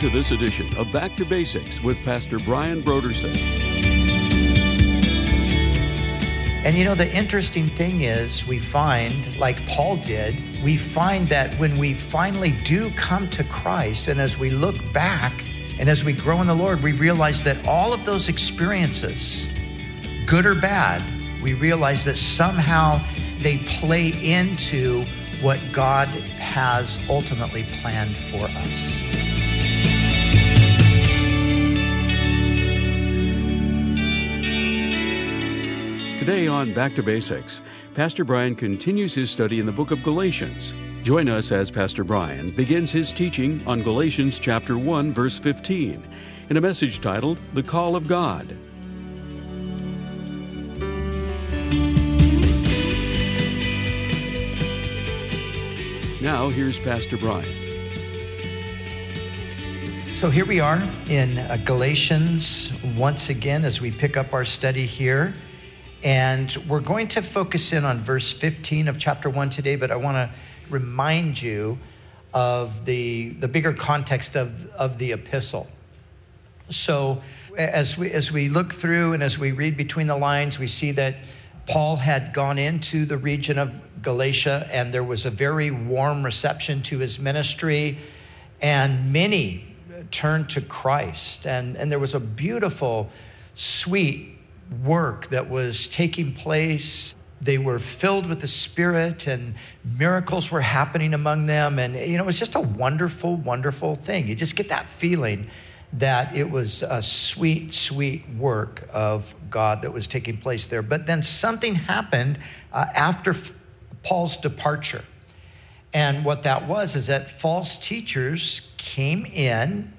to this edition of Back to Basics with Pastor Brian Brodersen. And you know, the interesting thing is, we find, like Paul did, we find that when we finally do come to Christ, and as we look back and as we grow in the Lord, we realize that all of those experiences, good or bad, we realize that somehow they play into what God has ultimately planned for us. Today on Back to Basics, Pastor Brian continues his study in the book of Galatians. Join us as Pastor Brian begins his teaching on Galatians chapter 1 verse 15 in a message titled The Call of God. Now here's Pastor Brian. So here we are in uh, Galatians once again as we pick up our study here. And we're going to focus in on verse 15 of chapter 1 today, but I want to remind you of the, the bigger context of, of the epistle. So, as we, as we look through and as we read between the lines, we see that Paul had gone into the region of Galatia, and there was a very warm reception to his ministry, and many turned to Christ. And, and there was a beautiful, sweet work that was taking place. They were filled with the Spirit, and miracles were happening among them. And, you know, it was just a wonderful, wonderful thing. You just get that feeling that it was a sweet, sweet work of God that was taking place there. But then something happened uh, after Paul's departure. And what that was is that false teachers came in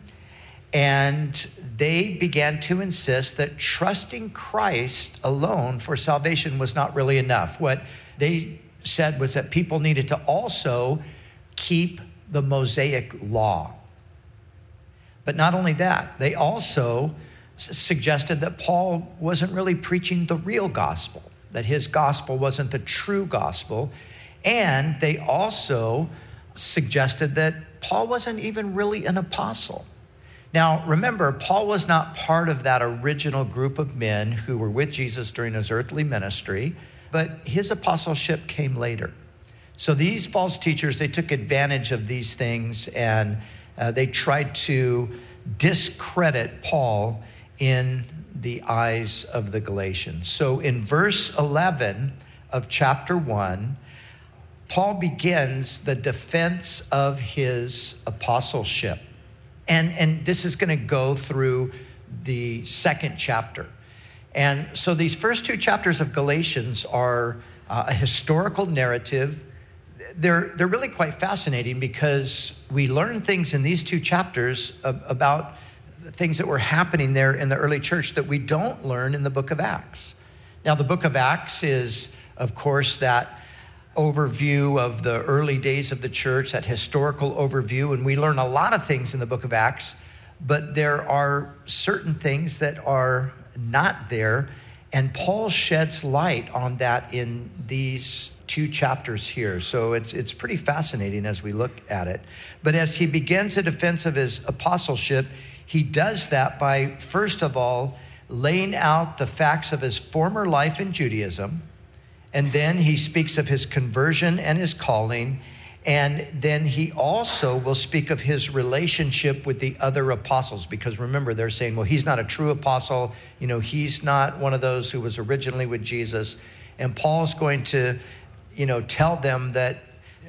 and they began to insist that trusting Christ alone for salvation was not really enough. What they said was that people needed to also keep the Mosaic law. But not only that, they also suggested that Paul wasn't really preaching the real gospel, that his gospel wasn't the true gospel. And they also suggested that Paul wasn't even really an apostle. Now, remember, Paul was not part of that original group of men who were with Jesus during his earthly ministry, but his apostleship came later. So these false teachers, they took advantage of these things and uh, they tried to discredit Paul in the eyes of the Galatians. So in verse 11 of chapter 1, Paul begins the defense of his apostleship. And, and this is going to go through the second chapter. And so these first two chapters of Galatians are uh, a historical narrative. They're, they're really quite fascinating because we learn things in these two chapters about things that were happening there in the early church that we don't learn in the book of Acts. Now, the book of Acts is, of course, that overview of the early days of the church, that historical overview, and we learn a lot of things in the book of Acts, but there are certain things that are not there, and Paul sheds light on that in these two chapters here. So it's, it's pretty fascinating as we look at it. But as he begins a defense of his apostleship, he does that by, first of all, laying out the facts of his former life in Judaism and then he speaks of his conversion and his calling. And then he also will speak of his relationship with the other apostles, because remember, they're saying, well, he's not a true apostle. You know, he's not one of those who was originally with Jesus. And Paul's going to, you know, tell them that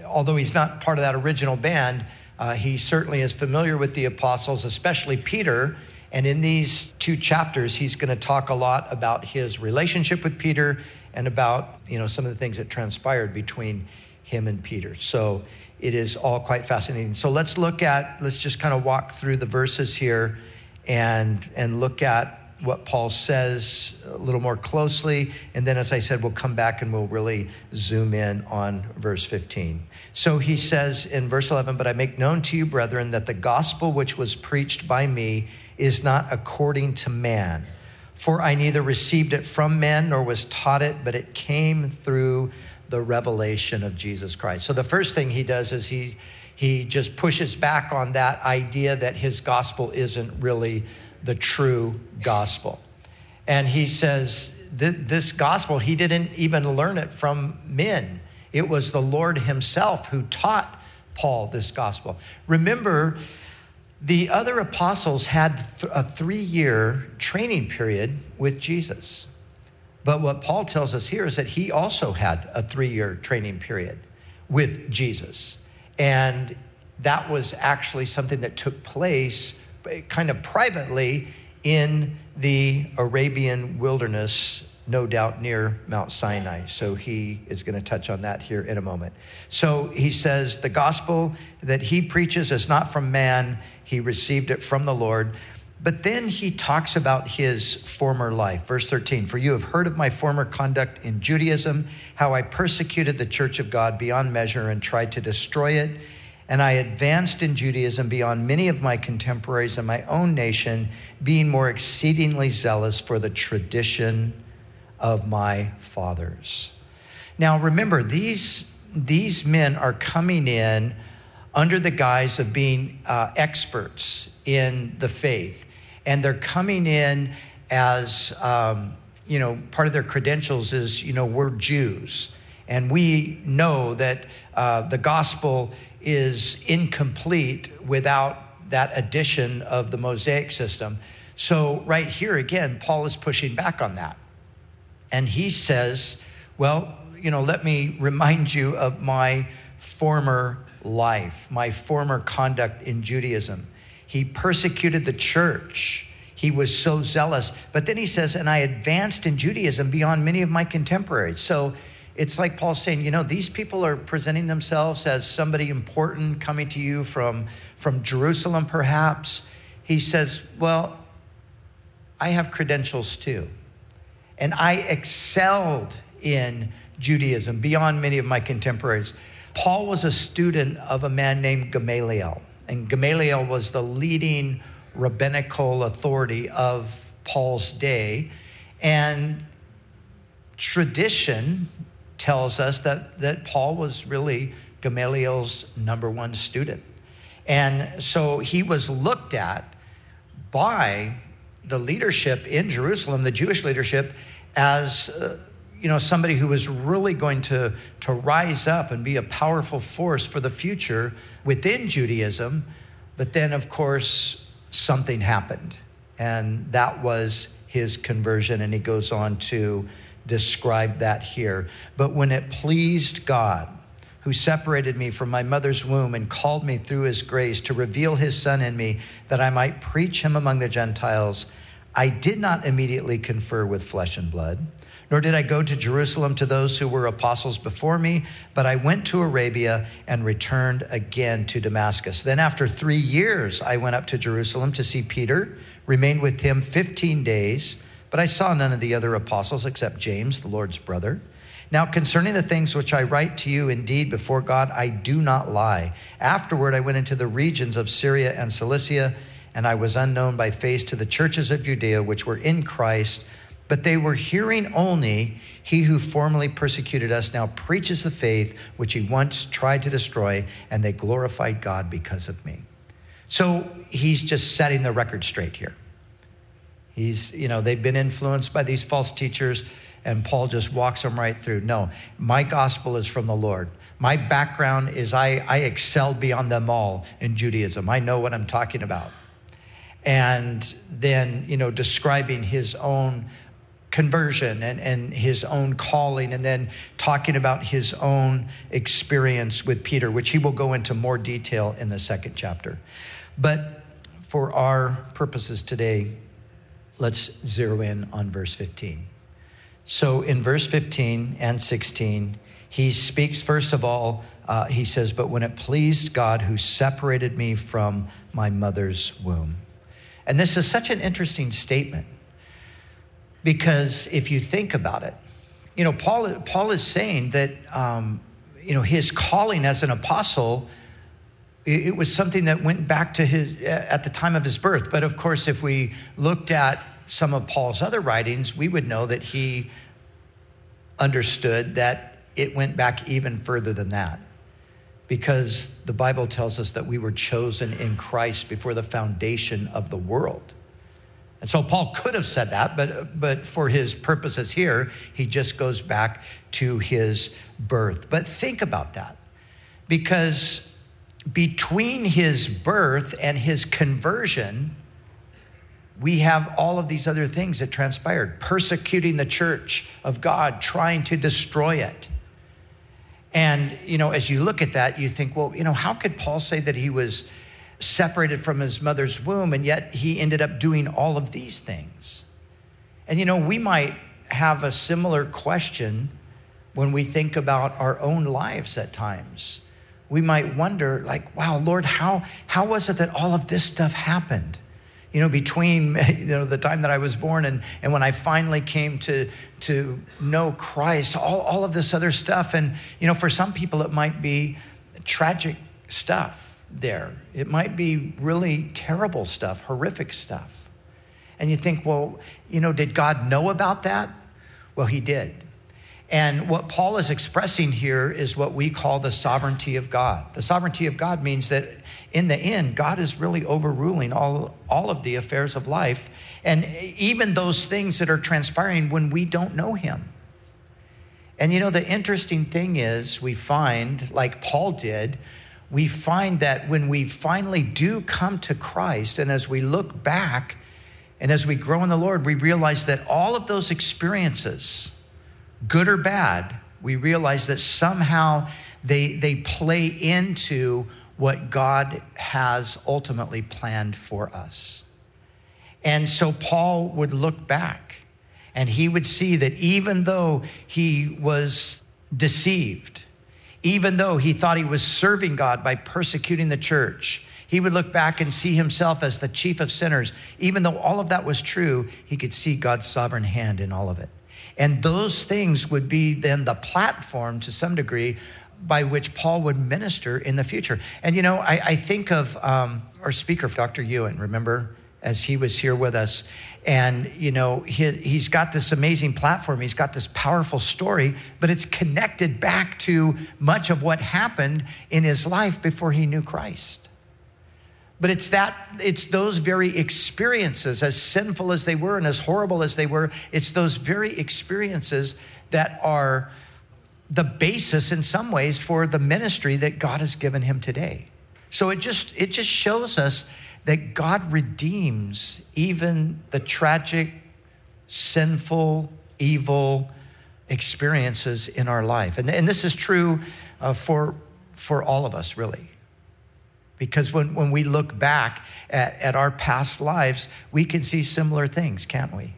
although he's not part of that original band, uh, he certainly is familiar with the apostles, especially Peter. And in these two chapters, he's going to talk a lot about his relationship with Peter and about you know some of the things that transpired between him and Peter. So it is all quite fascinating. So let's look at let's just kind of walk through the verses here and and look at what Paul says a little more closely. And then, as I said, we'll come back and we'll really zoom in on verse 15. So he says in verse 11, But I make known to you, brethren, that the gospel which was preached by me is not according to man. For I neither received it from men nor was taught it, but it came through the revelation of Jesus Christ. So the first thing he does is he he just pushes back on that idea that his gospel isn't really the true gospel. And he says, This gospel, he didn't even learn it from men. It was the Lord himself who taught Paul this gospel. Remember, the other apostles had a three year training period with Jesus. But what Paul tells us here is that he also had a three year training period with Jesus. And that was actually something that took place eh, kind of privately in the Arabian wilderness, no doubt near Mount Sinai. So he is going to touch on that here in a moment. So he says, The gospel that he preaches is not from man, he received it from the Lord. But then he talks about his former life. Verse 13 For you have heard of my former conduct in Judaism, how I persecuted the church of God beyond measure and tried to destroy it. And I advanced in Judaism beyond many of my contemporaries in my own nation, being more exceedingly zealous for the tradition of my fathers. Now remember, these, these men are coming in under the guise of being uh, experts in the faith and they're coming in as um, you know part of their credentials is you know we're Jews, and we know that uh, the gospel is incomplete without that addition of the Mosaic system. So right here again, Paul is pushing back on that, and he says, "Well, you know, let me remind you of my former." Life, my former conduct in Judaism. He persecuted the church. He was so zealous. But then he says, and I advanced in Judaism beyond many of my contemporaries. So it's like Paul saying, you know, these people are presenting themselves as somebody important coming to you from, from Jerusalem, perhaps. He says, well, I have credentials too. And I excelled in Judaism beyond many of my contemporaries. Paul was a student of a man named Gamaliel. And Gamaliel was the leading rabbinical authority of Paul's day. And tradition tells us that, that Paul was really Gamaliel's number one student. And so he was looked at by the leadership in Jerusalem, the Jewish leadership, as uh, you know somebody who was really going to, to rise up and be a powerful force for the future within Judaism. But then, of course, something happened, and that was his conversion. And he goes on to describe that here. But when it pleased God, who separated me from my mother's womb and called me through his grace to reveal his son in me that I might preach him among the Gentiles, I did not immediately confer with flesh and blood nor did I go to Jerusalem to those who were apostles before me, but I went to Arabia and returned again to Damascus. Then, after three years, I went up to Jerusalem to see Peter, remained with him 15 days, but I saw none of the other apostles except James, the Lord's brother. Now, concerning the things which I write to you, indeed, before God, I do not lie. Afterward, I went into the regions of Syria and Cilicia, and I was unknown by face to the churches of Judea, which were in Christ but they were hearing only, He who formerly persecuted us now preaches the faith which he once tried to destroy, and they glorified God because of me. So he's just setting the record straight here. He's, you know, they've been influenced by these false teachers, and Paul just walks them right through. No, my gospel is from the Lord. My background is I, I excelled beyond them all in Judaism. I know what I'm talking about. And then, you know, describing his own conversion and, and his own calling, and then talking about his own experience with Peter, which he will go into more detail in the second chapter. But for our purposes today, let's zero in on verse 15. So in verse 15 and 16, he speaks, first of all, uh, he says, But when it pleased God who separated me from my mother's womb. And this is such an interesting statement because if you think about it, you know, Paul, Paul is saying that, um, you know, his calling as an apostle, it, it was something that went back to his, at the time of his birth. But of course, if we looked at some of Paul's other writings, we would know that he understood that it went back even further than that. because the Bible tells us that we were chosen in Christ before the foundation of the world. And so Paul could have said that, but, but for his purposes here, he just goes back to his birth. But think about that, because between his birth and his conversion, we have all of these other things that transpired persecuting the church of God, trying to destroy it. And, you know, as you look at that, you think, well, you know, how could Paul say that he was separated from his mother's womb and yet he ended up doing all of these things? And, you know, we might have a similar question when we think about our own lives at times. We might wonder, like, wow, Lord, how, how was it that all of this stuff happened? you know, between you know, the time that I was born and, and when I finally came to, to know Christ, all, all of this other stuff. And, you know, for some people, it might be tragic stuff there. It might be really terrible stuff, horrific stuff. And you think, well, you know, did God know about that? Well, He did. And what Paul is expressing here is what we call the sovereignty of God. The sovereignty of God means that in the end, God is really overruling all, all of the affairs of life, and even those things that are transpiring when we don't know Him. And you know, the interesting thing is, we find, like Paul did, we find that when we finally do come to Christ, and as we look back and as we grow in the Lord, we realize that all of those experiences, good or bad, we realize that somehow they, they play into what God has ultimately planned for us. And so Paul would look back and he would see that even though he was deceived, even though he thought he was serving God by persecuting the church, he would look back and see himself as the chief of sinners. Even though all of that was true, he could see God's sovereign hand in all of it. And those things would be then the platform to some degree by which Paul would minister in the future. And you know, I, I think of um, our speaker, Dr. Ewan, remember, as he was here with us. And, you know, he, he's got this amazing platform, he's got this powerful story, but it's connected back to much of what happened in his life before he knew Christ. But it's that, it's those very experiences, as sinful as they were and as horrible as they were, it's those very experiences that are the basis in some ways for the ministry that God has given him today. So it just, it just shows us that God redeems even the tragic, sinful, evil experiences in our life. And, and this is true uh, for, for all of us, really. Because when, when we look back at, at our past lives, we can see similar things, can't we?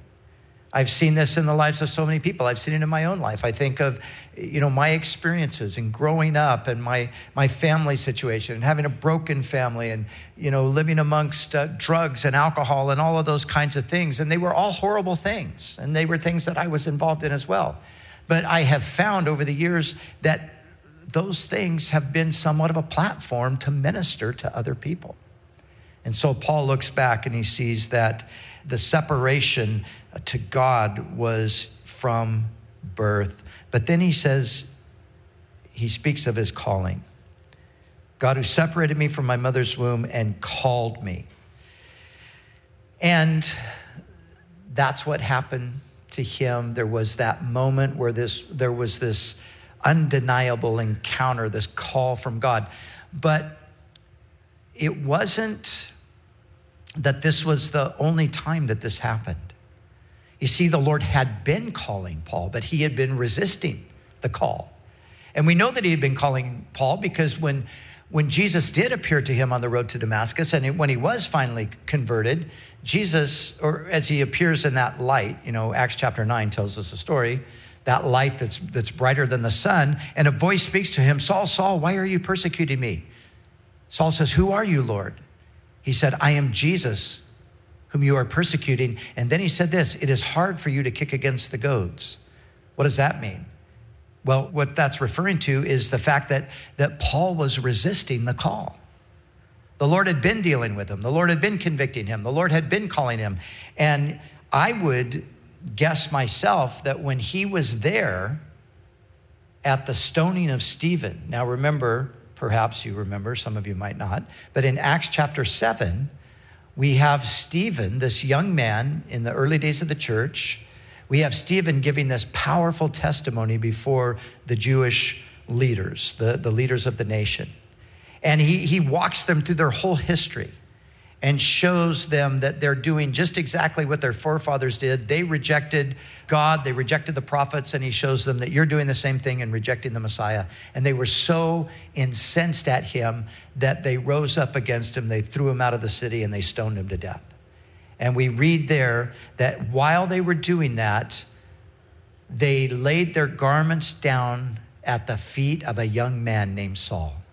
I've seen this in the lives of so many people. I've seen it in my own life. I think of, you know, my experiences and growing up and my, my family situation and having a broken family and, you know, living amongst uh, drugs and alcohol and all of those kinds of things. And they were all horrible things. And they were things that I was involved in as well. But I have found over the years that those things have been somewhat of a platform to minister to other people. And so Paul looks back and he sees that the separation to God was from birth. But then he says, he speaks of his calling God who separated me from my mother's womb and called me. And that's what happened to him. There was that moment where this, there was this undeniable encounter, this call from God. But it wasn't that this was the only time that this happened. You see, the Lord had been calling Paul, but he had been resisting the call. And we know that he had been calling Paul because when, when Jesus did appear to him on the road to Damascus, and when he was finally converted, Jesus, or as he appears in that light, you know, Acts chapter 9 tells us the story that light that's, that's brighter than the sun. And a voice speaks to him Saul, Saul, why are you persecuting me? Saul says, Who are you, Lord? He said, I am Jesus, whom you are persecuting. And then he said this It is hard for you to kick against the goads. What does that mean? Well, what that's referring to is the fact that, that Paul was resisting the call. The Lord had been dealing with him, the Lord had been convicting him, the Lord had been calling him. And I would guess myself that when he was there at the stoning of Stephen, now remember, perhaps you remember, some of you might not. But in Acts chapter 7, we have Stephen, this young man in the early days of the church. We have Stephen giving this powerful testimony before the Jewish leaders, the, the leaders of the nation. And he, he walks them through their whole history and shows them that they're doing just exactly what their forefathers did. They rejected God, they rejected the prophets, and he shows them that you're doing the same thing and rejecting the Messiah. And they were so incensed at him that they rose up against him, they threw him out of the city, and they stoned him to death. And we read there that while they were doing that, they laid their garments down at the feet of a young man named Saul.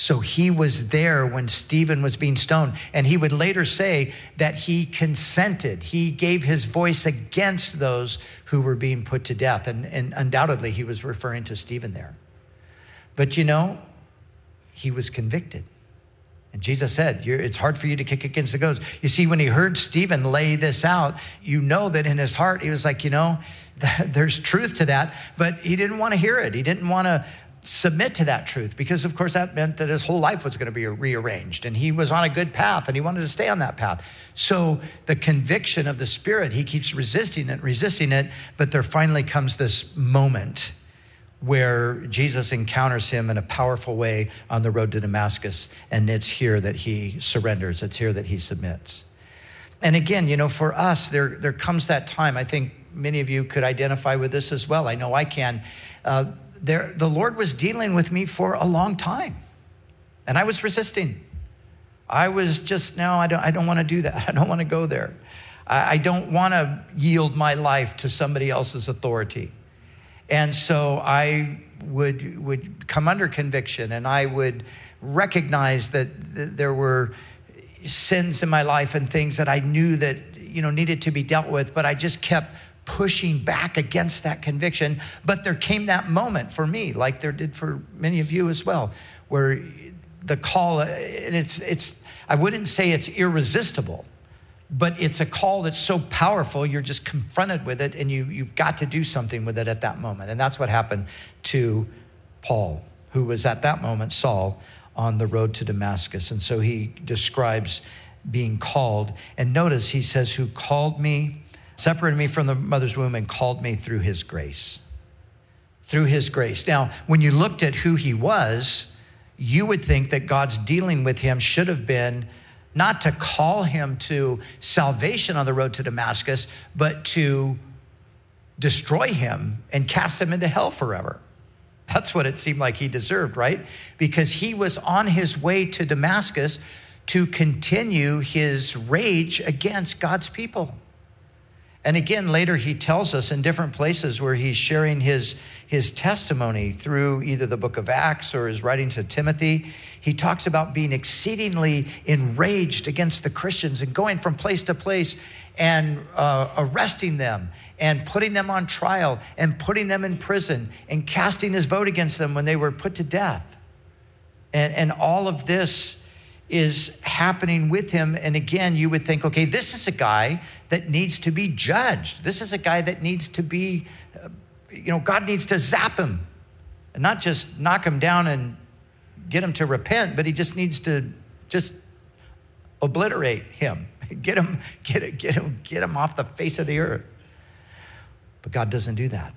So he was there when Stephen was being stoned. And he would later say that he consented. He gave his voice against those who were being put to death. And, and undoubtedly, he was referring to Stephen there. But you know, he was convicted. And Jesus said, It's hard for you to kick against the goads. You see, when he heard Stephen lay this out, you know that in his heart, he was like, You know, there's truth to that. But he didn't want to hear it. He didn't want to submit to that truth because, of course, that meant that his whole life was going to be rearranged and he was on a good path and he wanted to stay on that path. So, the conviction of the Spirit, he keeps resisting it, resisting it, but there finally comes this moment where Jesus encounters him in a powerful way on the road to Damascus. And it's here that he surrenders, it's here that he submits. And again, you know, for us, there, there comes that time. I think many of you could identify with this as well. I know I can. Uh, there, the Lord was dealing with me for a long time, and I was resisting. I was just, no, I don't, I don't want to do that. I don't want to go there. I, I don't want to yield my life to somebody else's authority. And so I would, would come under conviction and I would recognize that th- there were sins in my life and things that I knew that, you know, needed to be dealt with, but I just kept pushing back against that conviction. But there came that moment for me, like there did for many of you as well, where the call, and it's, it's, I wouldn't say it's irresistible, but it's a call that's so powerful, you're just confronted with it and you, you've got to do something with it at that moment. And that's what happened to Paul, who was at that moment Saul on the road to Damascus. And so he describes being called. And notice he says, Who called me separated me from the mother's womb and called me through his grace. Through his grace. Now, when you looked at who he was, you would think that God's dealing with him should have been not to call him to salvation on the road to Damascus, but to destroy him and cast him into hell forever. That's what it seemed like he deserved, right? Because he was on his way to Damascus to continue his rage against God's people. And again, later he tells us in different places where he's sharing his, his testimony through either the book of Acts or his writing to Timothy. He talks about being exceedingly enraged against the Christians and going from place to place and uh, arresting them and putting them on trial and putting them in prison and casting his vote against them when they were put to death. And, and all of this is happening with him. And again, you would think, okay, this is a guy that needs to be judged. This is a guy that needs to be, uh, you know, God needs to zap him and not just knock him down and get him to repent, but he just needs to just obliterate him, get him, get, get him, get him off the face of the earth. But God doesn't do that.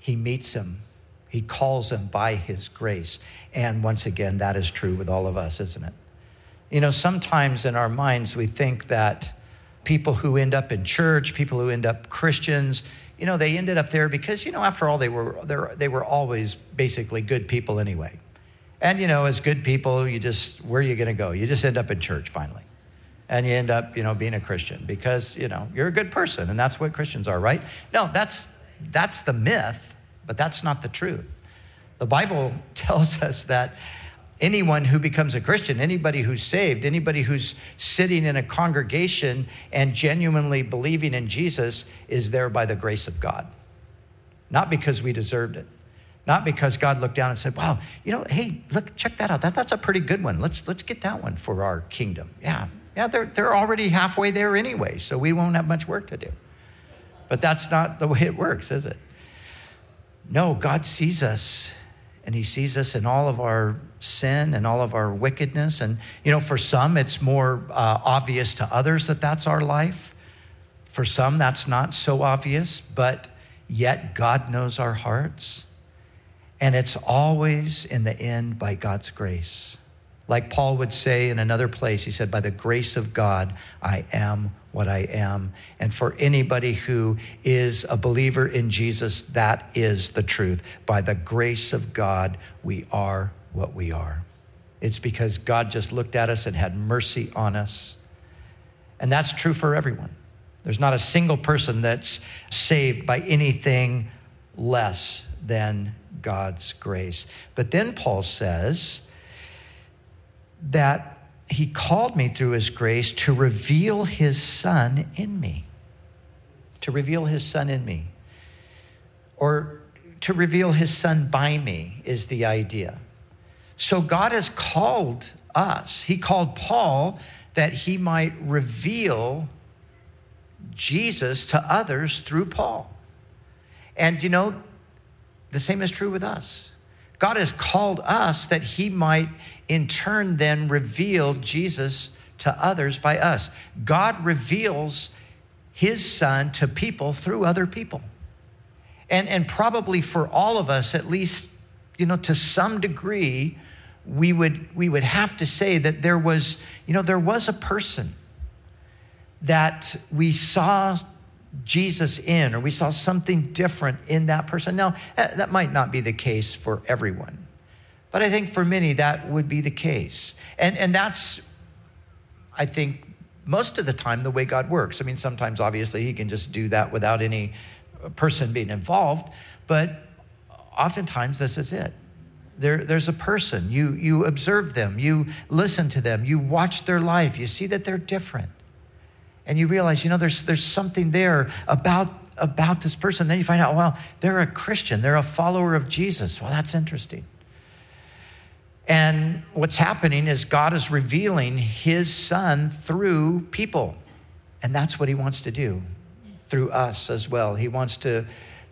He meets him he calls them by his grace. And once again, that is true with all of us, isn't it? You know, sometimes in our minds, we think that people who end up in church, people who end up Christians, you know, they ended up there because, you know, after all, they were, they were always basically good people anyway. And, you know, as good people, you just, where are you going to go? You just end up in church finally. And you end up, you know, being a Christian because, you know, you're a good person and that's what Christians are, right? No, that's, that's the myth but that's not the truth. The Bible tells us that anyone who becomes a Christian, anybody who's saved, anybody who's sitting in a congregation and genuinely believing in Jesus is there by the grace of God. Not because we deserved it. Not because God looked down and said, "Wow, you know, hey, look, check that out. That, that's a pretty good one. Let's let's get that one for our kingdom." Yeah, yeah, they're they're already halfway there anyway, so we won't have much work to do. But that's not the way it works, is it? No, God sees us and He sees us in all of our sin and all of our wickedness. And, you know, for some, it's more uh, obvious to others that that's our life. For some, that's not so obvious, but yet God knows our hearts. And it's always in the end by God's grace. Like Paul would say in another place, he said, By the grace of God, I am what I am. And for anybody who is a believer in Jesus, that is the truth. By the grace of God, we are what we are. It's because God just looked at us and had mercy on us. And that's true for everyone. There's not a single person that's saved by anything less than God's grace. But then Paul says, that he called me through his grace to reveal his son in me. To reveal his son in me. Or to reveal his son by me is the idea. So God has called us, he called Paul that he might reveal Jesus to others through Paul. And you know, the same is true with us. God has called us that he might in turn then reveal Jesus to others by us. God reveals his son to people through other people. And, and probably for all of us, at least, you know, to some degree, we would, we would have to say that there was, you know, there was a person that we saw Jesus in, or we saw something different in that person. Now, that might not be the case for everyone, but I think for many that would be the case. And, and that's, I think, most of the time the way God works. I mean, sometimes obviously He can just do that without any person being involved, but oftentimes this is it. There, there's a person, you, you observe them, you listen to them, you watch their life, you see that they're different and you realize, you know, there's, there's something there about, about this person. Then you find out, well, they're a Christian, they're a follower of Jesus. Well, that's interesting. And what's happening is God is revealing his son through people. And that's what he wants to do through us as well. He wants to,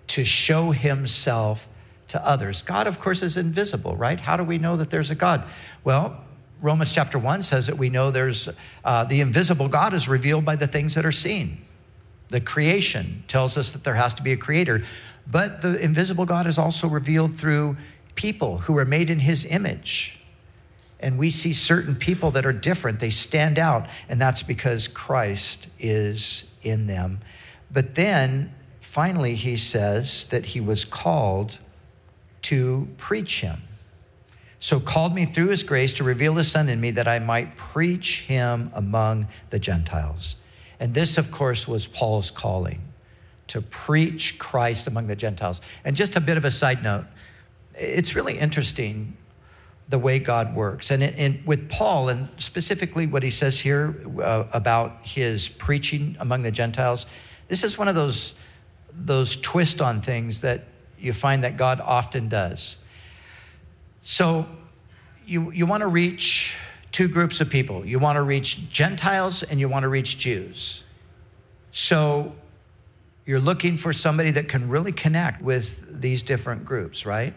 to show himself to others. God, of course, is invisible, right? How do we know that there's a God? Well, Romans chapter 1 says that we know there's uh, the invisible God is revealed by the things that are seen. The creation tells us that there has to be a creator, but the invisible God is also revealed through people who are made in his image. And we see certain people that are different, they stand out, and that's because Christ is in them. But then finally, he says that he was called to preach him so called me through his grace to reveal his son in me that I might preach him among the Gentiles. And this, of course, was Paul's calling to preach Christ among the Gentiles. And just a bit of a side note it's really interesting the way God works. And, with Paul, and specifically what he says here uh, about his preaching among the Gentiles, this is one of those, those twist on things that you find that God often does. So you, you want to reach two groups of people. You want to reach Gentiles and you want to reach Jews. So you're looking for somebody that can really connect with these different groups, right?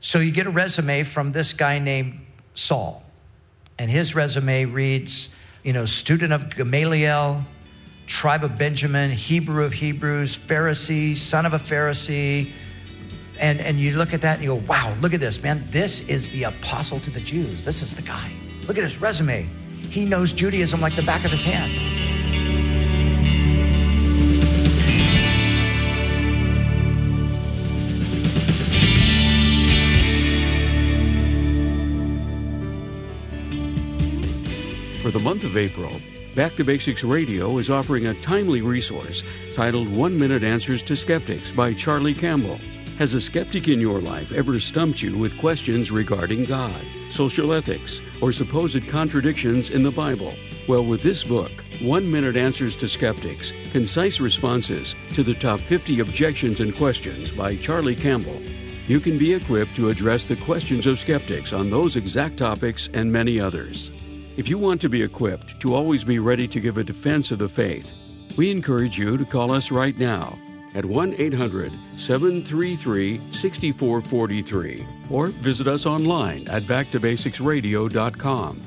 So you get a resume from this guy named Saul. And his resume reads, you know, student of Gamaliel, tribe of Benjamin, Hebrew of Hebrews, Pharisee, son of a Pharisee, and, and you look at that and you go, wow, look at this, man. This is the apostle to the Jews. This is the guy. Look at his resume. He knows Judaism like the back of his hand. For the month of April, Back to Basics Radio is offering a timely resource titled One Minute Answers to Skeptics by Charlie Campbell. Has a skeptic in your life ever stumped you with questions regarding God, social ethics, or supposed contradictions in the Bible? Well, with this book, One Minute Answers to Skeptics Concise Responses to the Top 50 Objections and Questions by Charlie Campbell, you can be equipped to address the questions of skeptics on those exact topics and many others. If you want to be equipped to always be ready to give a defense of the faith, we encourage you to call us right now at 1 800 733 6443 or visit us online at backtobasicsradio.com.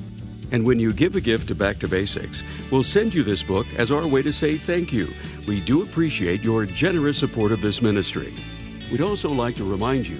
And when you give a gift to Back to Basics, we'll send you this book as our way to say thank you. We do appreciate your generous support of this ministry. We'd also like to remind you